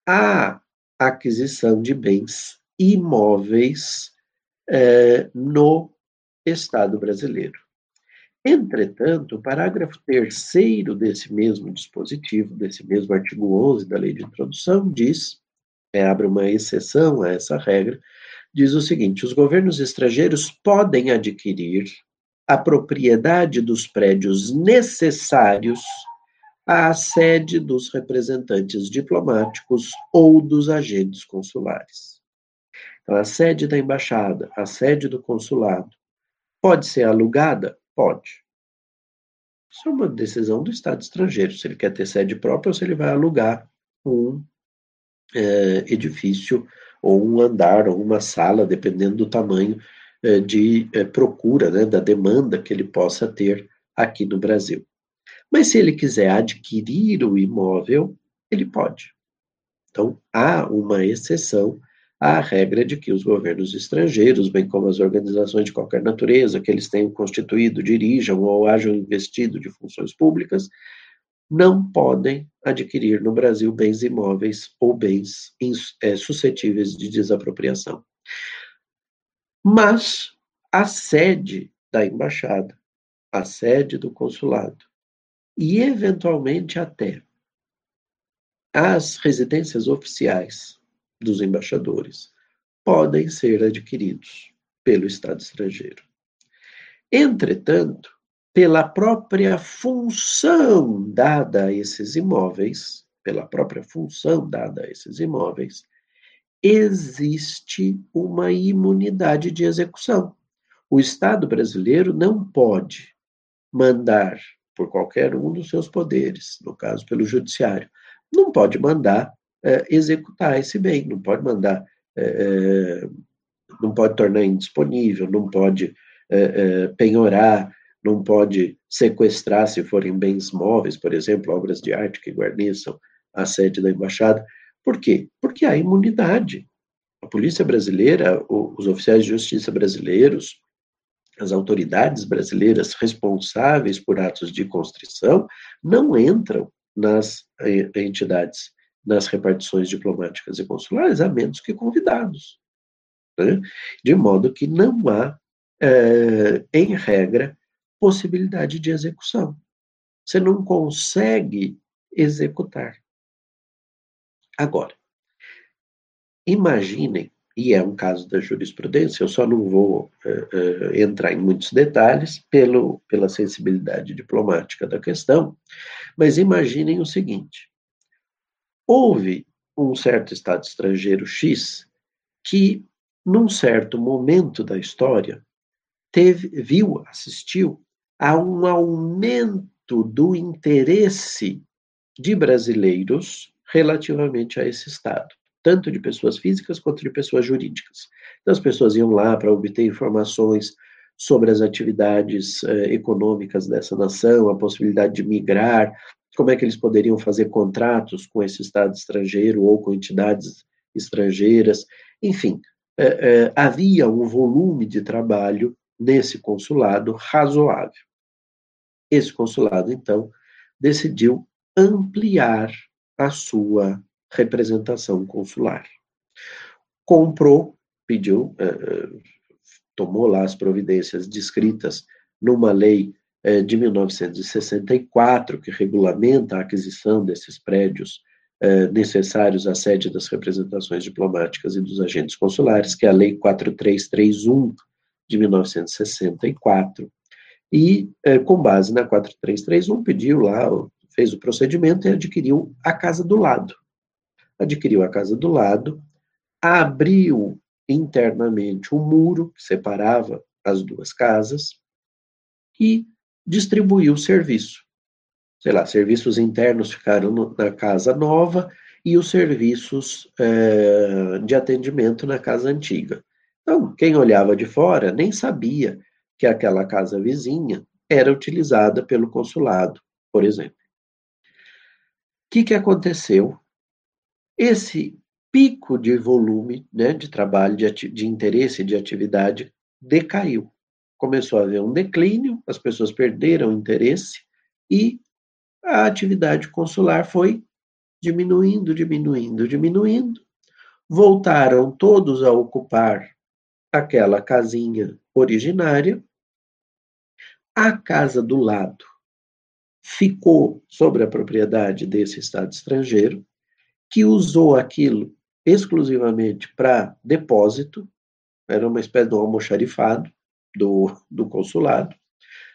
à aquisição de bens imóveis eh, no Estado brasileiro. Entretanto, o parágrafo terceiro desse mesmo dispositivo, desse mesmo artigo 11 da Lei de Introdução, diz, é, abre uma exceção a essa regra, diz o seguinte: os governos estrangeiros podem adquirir a propriedade dos prédios necessários à sede dos representantes diplomáticos ou dos agentes consulares. Então, a sede da embaixada, a sede do consulado, pode ser alugada? Pode. Isso é uma decisão do Estado estrangeiro, se ele quer ter sede própria ou se ele vai alugar um é, edifício ou um andar ou uma sala, dependendo do tamanho é, de é, procura, né, da demanda que ele possa ter aqui no Brasil. Mas se ele quiser adquirir o imóvel, ele pode. Então, há uma exceção a regra de que os governos estrangeiros, bem como as organizações de qualquer natureza que eles tenham constituído, dirijam ou hajam investido de funções públicas, não podem adquirir no Brasil bens imóveis ou bens é, suscetíveis de desapropriação. Mas a sede da embaixada, a sede do consulado e, eventualmente, até as residências oficiais dos embaixadores podem ser adquiridos pelo Estado estrangeiro. Entretanto, pela própria função dada a esses imóveis, pela própria função dada a esses imóveis, existe uma imunidade de execução. O Estado brasileiro não pode mandar por qualquer um dos seus poderes, no caso pelo judiciário, não pode mandar é, executar esse bem, não pode mandar, é, é, não pode tornar indisponível, não pode penhorar, não pode sequestrar se forem bens móveis, por exemplo, obras de arte que guarneçam a sede da embaixada. Por quê? Porque há imunidade. A polícia brasileira, os oficiais de justiça brasileiros, as autoridades brasileiras responsáveis por atos de constrição não entram nas eh, entidades nas repartições diplomáticas e consulares, a menos que convidados. Né? De modo que não há, é, em regra, possibilidade de execução. Você não consegue executar. Agora, imaginem, e é um caso da jurisprudência, eu só não vou é, é, entrar em muitos detalhes pelo, pela sensibilidade diplomática da questão, mas imaginem o seguinte: Houve um certo Estado estrangeiro X que, num certo momento da história, teve, viu, assistiu a um aumento do interesse de brasileiros relativamente a esse Estado. tanto de pessoas físicas quanto de pessoas jurídicas. Então, as pessoas iam lá para obter informações sobre as atividades eh, econômicas dessa nação, a possibilidade de migrar, como é que eles poderiam fazer contratos com esse Estado estrangeiro ou com entidades estrangeiras, enfim, eh, eh, havia um volume de trabalho nesse consulado razoável. Esse consulado, então, decidiu ampliar a sua representação consular. Comprou, pediu, uh, tomou lá as providências descritas numa lei uh, de 1964, que regulamenta a aquisição desses prédios necessários à sede das representações diplomáticas e dos agentes consulares, que é a Lei 4331 de 1964. E, com base na 4331, pediu lá, fez o procedimento e adquiriu a casa do lado, adquiriu a casa do lado, abriu internamente um muro que separava as duas casas e distribuiu o serviço. Sei lá, serviços internos ficaram no, na casa nova e os serviços é, de atendimento na casa antiga. Então, quem olhava de fora nem sabia que aquela casa vizinha era utilizada pelo consulado, por exemplo. O que, que aconteceu esse pico de volume né, de trabalho, de, de interesse, de atividade, decaiu. Começou a haver um declínio, as pessoas perderam interesse e a atividade consular foi diminuindo, diminuindo, diminuindo. Voltaram todos a ocupar aquela casinha originária. A casa do lado ficou sobre a propriedade desse Estado estrangeiro que usou aquilo exclusivamente para depósito, era uma espécie de almoxarifado do, do consulado,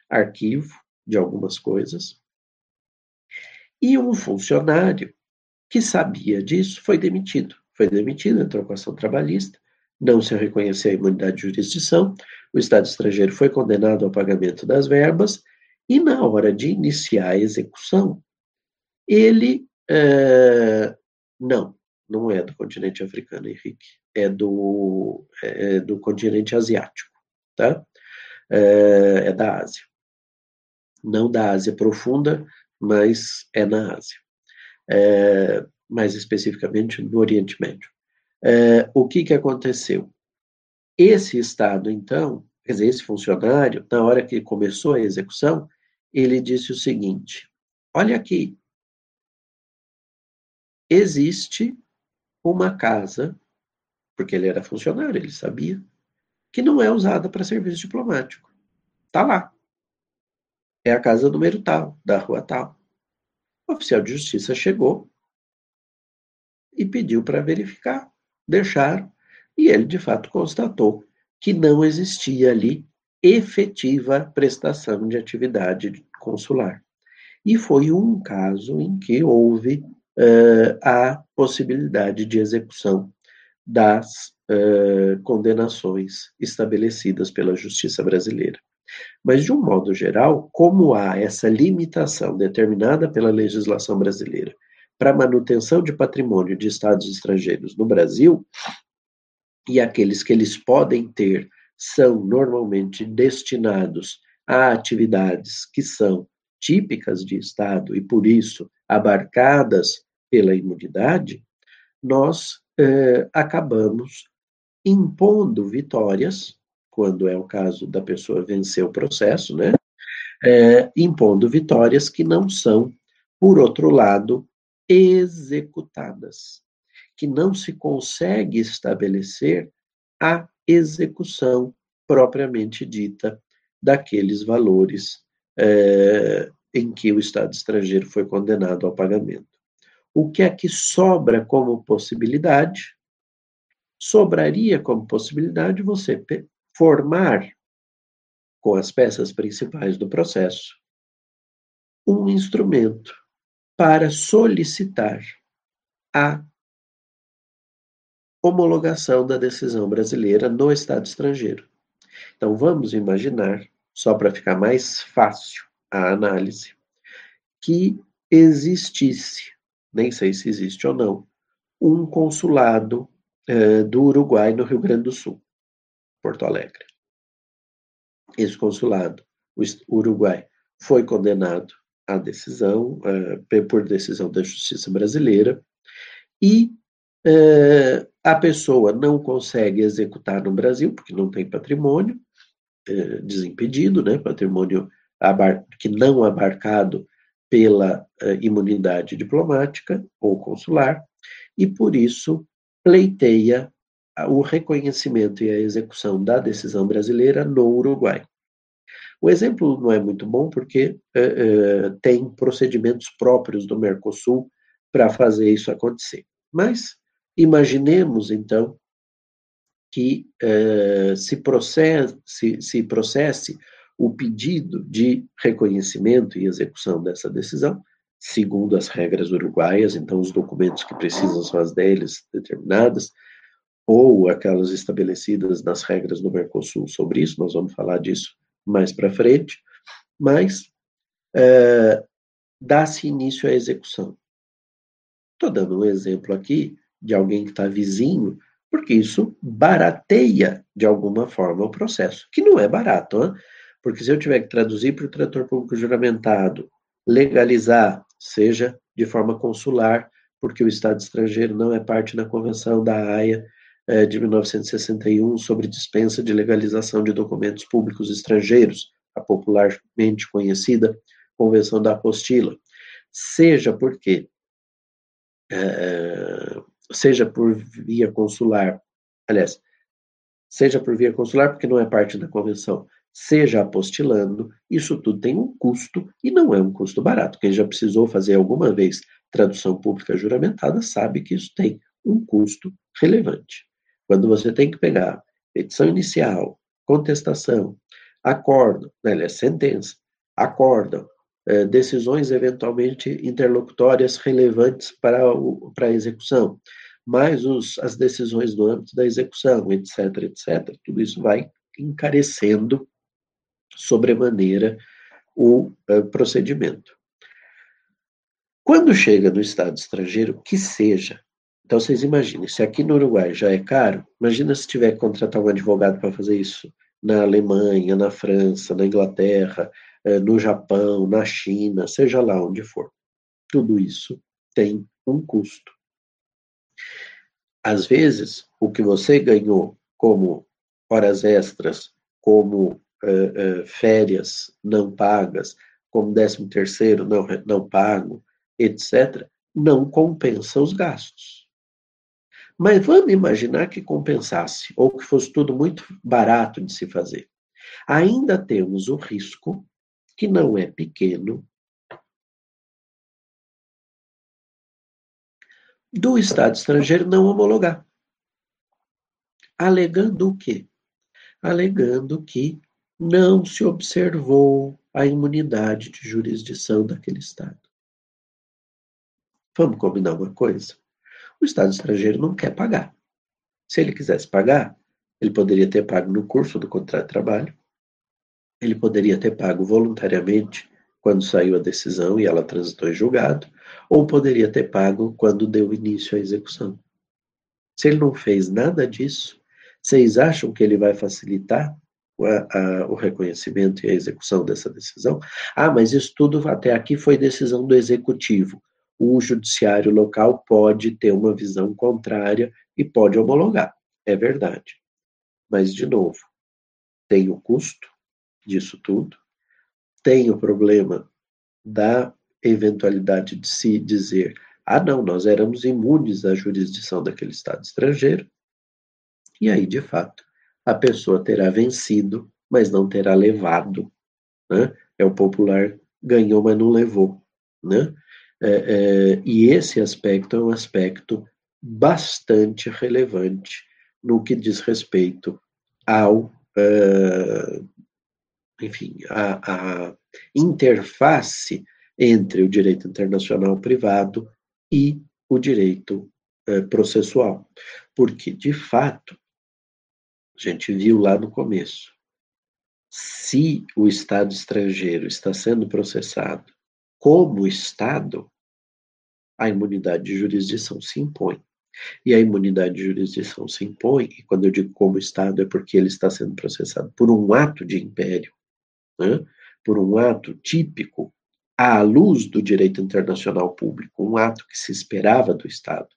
arquivo de algumas coisas. E um funcionário que sabia disso foi demitido. Foi demitido, entrou com ação trabalhista, não se reconheceu a imunidade de jurisdição, o Estado estrangeiro foi condenado ao pagamento das verbas, e na hora de iniciar a execução, ele é, não, não é do continente africano, Henrique. É do, é do continente asiático, tá? É, é da Ásia. Não da Ásia profunda, mas é na Ásia. É, mais especificamente no Oriente Médio. É, o que, que aconteceu? Esse Estado, então, quer dizer, esse funcionário, na hora que começou a execução, ele disse o seguinte: olha aqui, existe uma casa, porque ele era funcionário, ele sabia, que não é usada para serviço diplomático. Está lá. É a casa número tal, da rua tal. O oficial de justiça chegou e pediu para verificar. Deixaram. E ele, de fato, constatou que não existia ali efetiva prestação de atividade consular. E foi um caso em que houve uh, a possibilidade de execução das uh, condenações estabelecidas pela justiça brasileira. Mas, de um modo geral, como há essa limitação determinada pela legislação brasileira para manutenção de patrimônio de estados estrangeiros no Brasil, e aqueles que eles podem ter são normalmente destinados a atividades que são típicas de Estado e, por isso, abarcadas pela imunidade, nós eh, acabamos impondo vitórias, quando é o caso da pessoa vencer o processo, né? É, impondo vitórias que não são, por outro lado, executadas, que não se consegue estabelecer a execução propriamente dita daqueles valores é, em que o Estado estrangeiro foi condenado ao pagamento. O que é que sobra como possibilidade? Sobraria como possibilidade você formar, com as peças principais do processo, um instrumento para solicitar a homologação da decisão brasileira no Estado estrangeiro. Então, vamos imaginar, só para ficar mais fácil a análise, que existisse, nem sei se existe ou não, um consulado uh, do Uruguai no Rio Grande do Sul, Porto Alegre. Esse consulado, o Uruguai, foi condenado à decisão, uh, por decisão da justiça brasileira, e uh, a pessoa não consegue executar no Brasil, porque não tem patrimônio, desimpedido, né, patrimônio que não abarcado pela imunidade diplomática ou consular, e por isso pleiteia o reconhecimento e a execução da decisão brasileira no Uruguai. O exemplo não é muito bom porque tem procedimentos próprios do Mercosul para fazer isso acontecer. Mas imaginemos então que uh, se, processe, se, se processe o pedido de reconhecimento e execução dessa decisão segundo as regras uruguaias, então os documentos que precisam são as deles determinadas, ou aquelas estabelecidas nas regras do Mercosul sobre isso, nós vamos falar disso mais para frente, mas é, dá-se início à execução. Estou dando um exemplo aqui de alguém que está vizinho, porque isso barateia de alguma forma o processo, que não é barato, porque se eu tiver que traduzir para o trator público juramentado, legalizar seja de forma consular, porque o Estado estrangeiro não é parte da Convenção da Haia eh, de 1961 sobre dispensa de legalização de documentos públicos estrangeiros, a popularmente conhecida Convenção da Apostila, seja porque eh, seja por via consular, aliás, seja por via consular, porque não é parte da convenção, seja apostilando, isso tudo tem um custo e não é um custo barato. Quem já precisou fazer alguma vez tradução pública juramentada sabe que isso tem um custo relevante. Quando você tem que pegar petição inicial, contestação, acordo, né, sentença, acórdão, eh, decisões eventualmente interlocutórias relevantes para, o, para a execução, mais os, as decisões no âmbito da execução, etc., etc., tudo isso vai encarecendo sobremaneira o uh, procedimento. Quando chega no Estado estrangeiro, que seja, então vocês imaginem, se aqui no Uruguai já é caro, imagina se tiver que contratar um advogado para fazer isso na Alemanha, na França, na Inglaterra, no Japão, na China, seja lá onde for. Tudo isso tem um custo. Às vezes, o que você ganhou como horas extras, como uh, uh, férias não pagas, como décimo terceiro não, não pago, etc., não compensa os gastos. Mas vamos imaginar que compensasse, ou que fosse tudo muito barato de se fazer. Ainda temos o risco, que não é pequeno, do Estado estrangeiro não homologar. Alegando o quê? Alegando que não se observou a imunidade de jurisdição daquele Estado. Vamos combinar uma coisa? O Estado estrangeiro não quer pagar. Se ele quisesse pagar, ele poderia ter pago no curso do contrato de trabalho, ele poderia ter pago voluntariamente quando saiu a decisão e ela transitou em julgado, ou poderia ter pago quando deu início à execução. Se ele não fez nada disso, vocês acham que ele vai facilitar a, a, o reconhecimento e a execução dessa decisão. Ah, mas isso tudo até aqui foi decisão do executivo. O judiciário local pode ter uma visão contrária e pode homologar. É verdade. Mas, de novo, tem o custo disso tudo, tem o problema da eventualidade de se dizer: ah, não, nós éramos imunes à jurisdição daquele Estado estrangeiro. E aí, de fato, a pessoa terá vencido, mas não terá levado. Né? É o popular ganhou, mas não levou. Né? É, é, e esse aspecto é um aspecto bastante relevante no que diz respeito ao, uh, enfim, a, a interface entre o direito internacional privado e o direito uh, processual. Porque, de fato, a gente viu lá no começo. Se o Estado estrangeiro está sendo processado como Estado, a imunidade de jurisdição se impõe. E a imunidade de jurisdição se impõe, e quando eu digo como Estado é porque ele está sendo processado por um ato de império, né? por um ato típico à luz do direito internacional público, um ato que se esperava do Estado.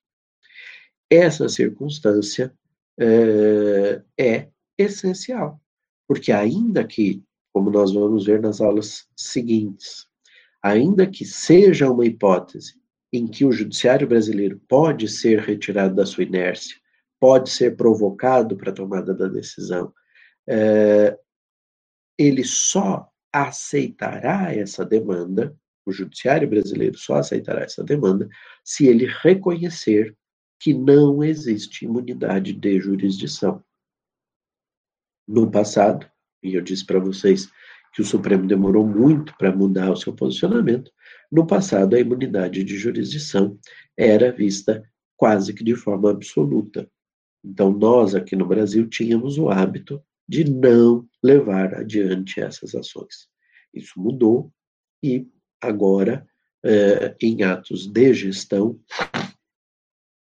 Essa circunstância é, é essencial, porque ainda que, como nós vamos ver nas aulas seguintes, ainda que seja uma hipótese em que o judiciário brasileiro pode ser retirado da sua inércia, pode ser provocado para a tomada da decisão, é, ele só aceitará essa demanda, o judiciário brasileiro só aceitará essa demanda, se ele reconhecer que não existe imunidade de jurisdição. No passado, e eu disse para vocês que o Supremo demorou muito para mudar o seu posicionamento, no passado a imunidade de jurisdição era vista quase que de forma absoluta. Então, nós aqui no Brasil tínhamos o hábito de não levar adiante essas ações. Isso mudou e agora, eh, em atos de gestão,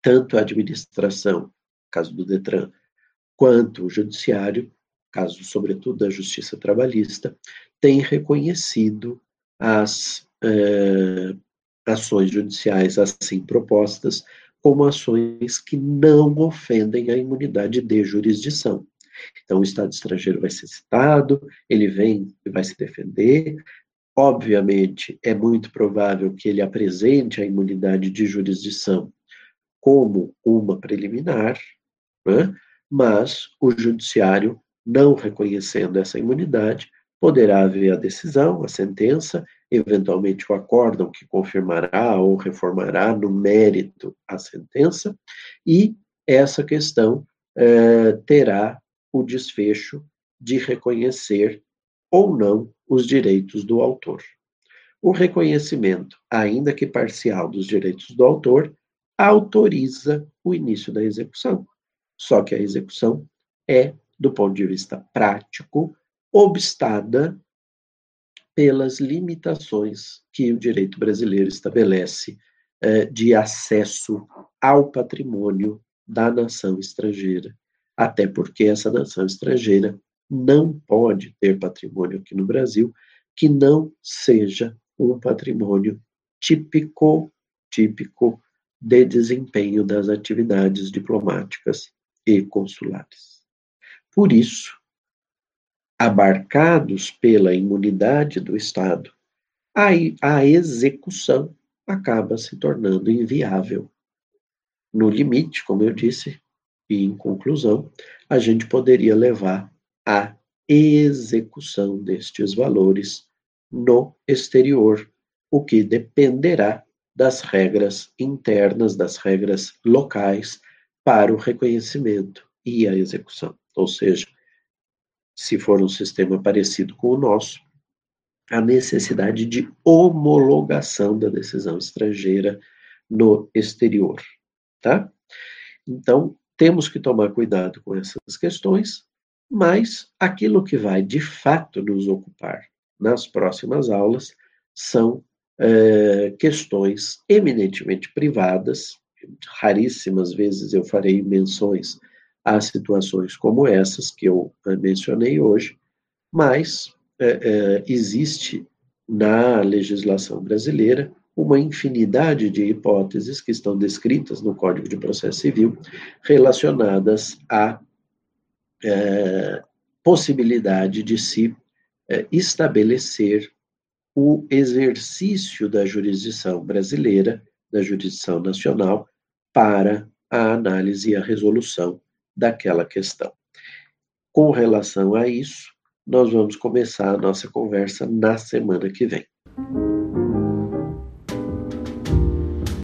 tanto a administração, caso do Detran, quanto o judiciário, caso sobretudo da justiça trabalhista, tem reconhecido as eh, ações judiciais assim propostas como ações que não ofendem a imunidade de jurisdição. Então, o Estado estrangeiro vai ser citado, ele vem e vai se defender. Obviamente, é muito provável que ele apresente a imunidade de jurisdição como uma preliminar, né? mas o judiciário, não reconhecendo essa imunidade, poderá haver a decisão, a sentença, eventualmente o acórdão que confirmará ou reformará no mérito a sentença, e essa questão eh, terá o desfecho de reconhecer ou não os direitos do autor. O reconhecimento, ainda que parcial, dos direitos do autor autoriza o início da execução. Só que a execução é, do ponto de vista prático, obstada pelas limitações que o direito brasileiro estabelece eh, de acesso ao patrimônio da nação estrangeira até porque essa nação estrangeira não pode ter patrimônio aqui no Brasil que não seja um patrimônio típico, típico de desempenho das atividades diplomáticas e consulares. Por isso, abarcados pela imunidade do Estado, a, a execução acaba se tornando inviável. No limite, como eu disse, e, em conclusão, a gente poderia levar à execução destes valores no exterior, o que dependerá das regras internas, das regras locais para o reconhecimento e a execução. Ou seja, se for um sistema parecido com o nosso, a necessidade de homologação da decisão estrangeira no exterior, tá? Então, temos que tomar cuidado com essas questões, mas aquilo que vai de fato nos ocupar nas próximas aulas são é, questões eminentemente privadas. Raríssimas vezes eu farei menções a situações como essas que eu eh, mencionei hoje, mas é, é, existe na legislação brasileira uma infinidade de hipóteses que estão descritas no Código de Processo Civil relacionadas à é, possibilidade de se é, estabelecer o exercício da jurisdição brasileira, da jurisdição nacional, para a análise e a resolução daquela questão. Com relação a isso, nós vamos começar a nossa conversa na semana que vem.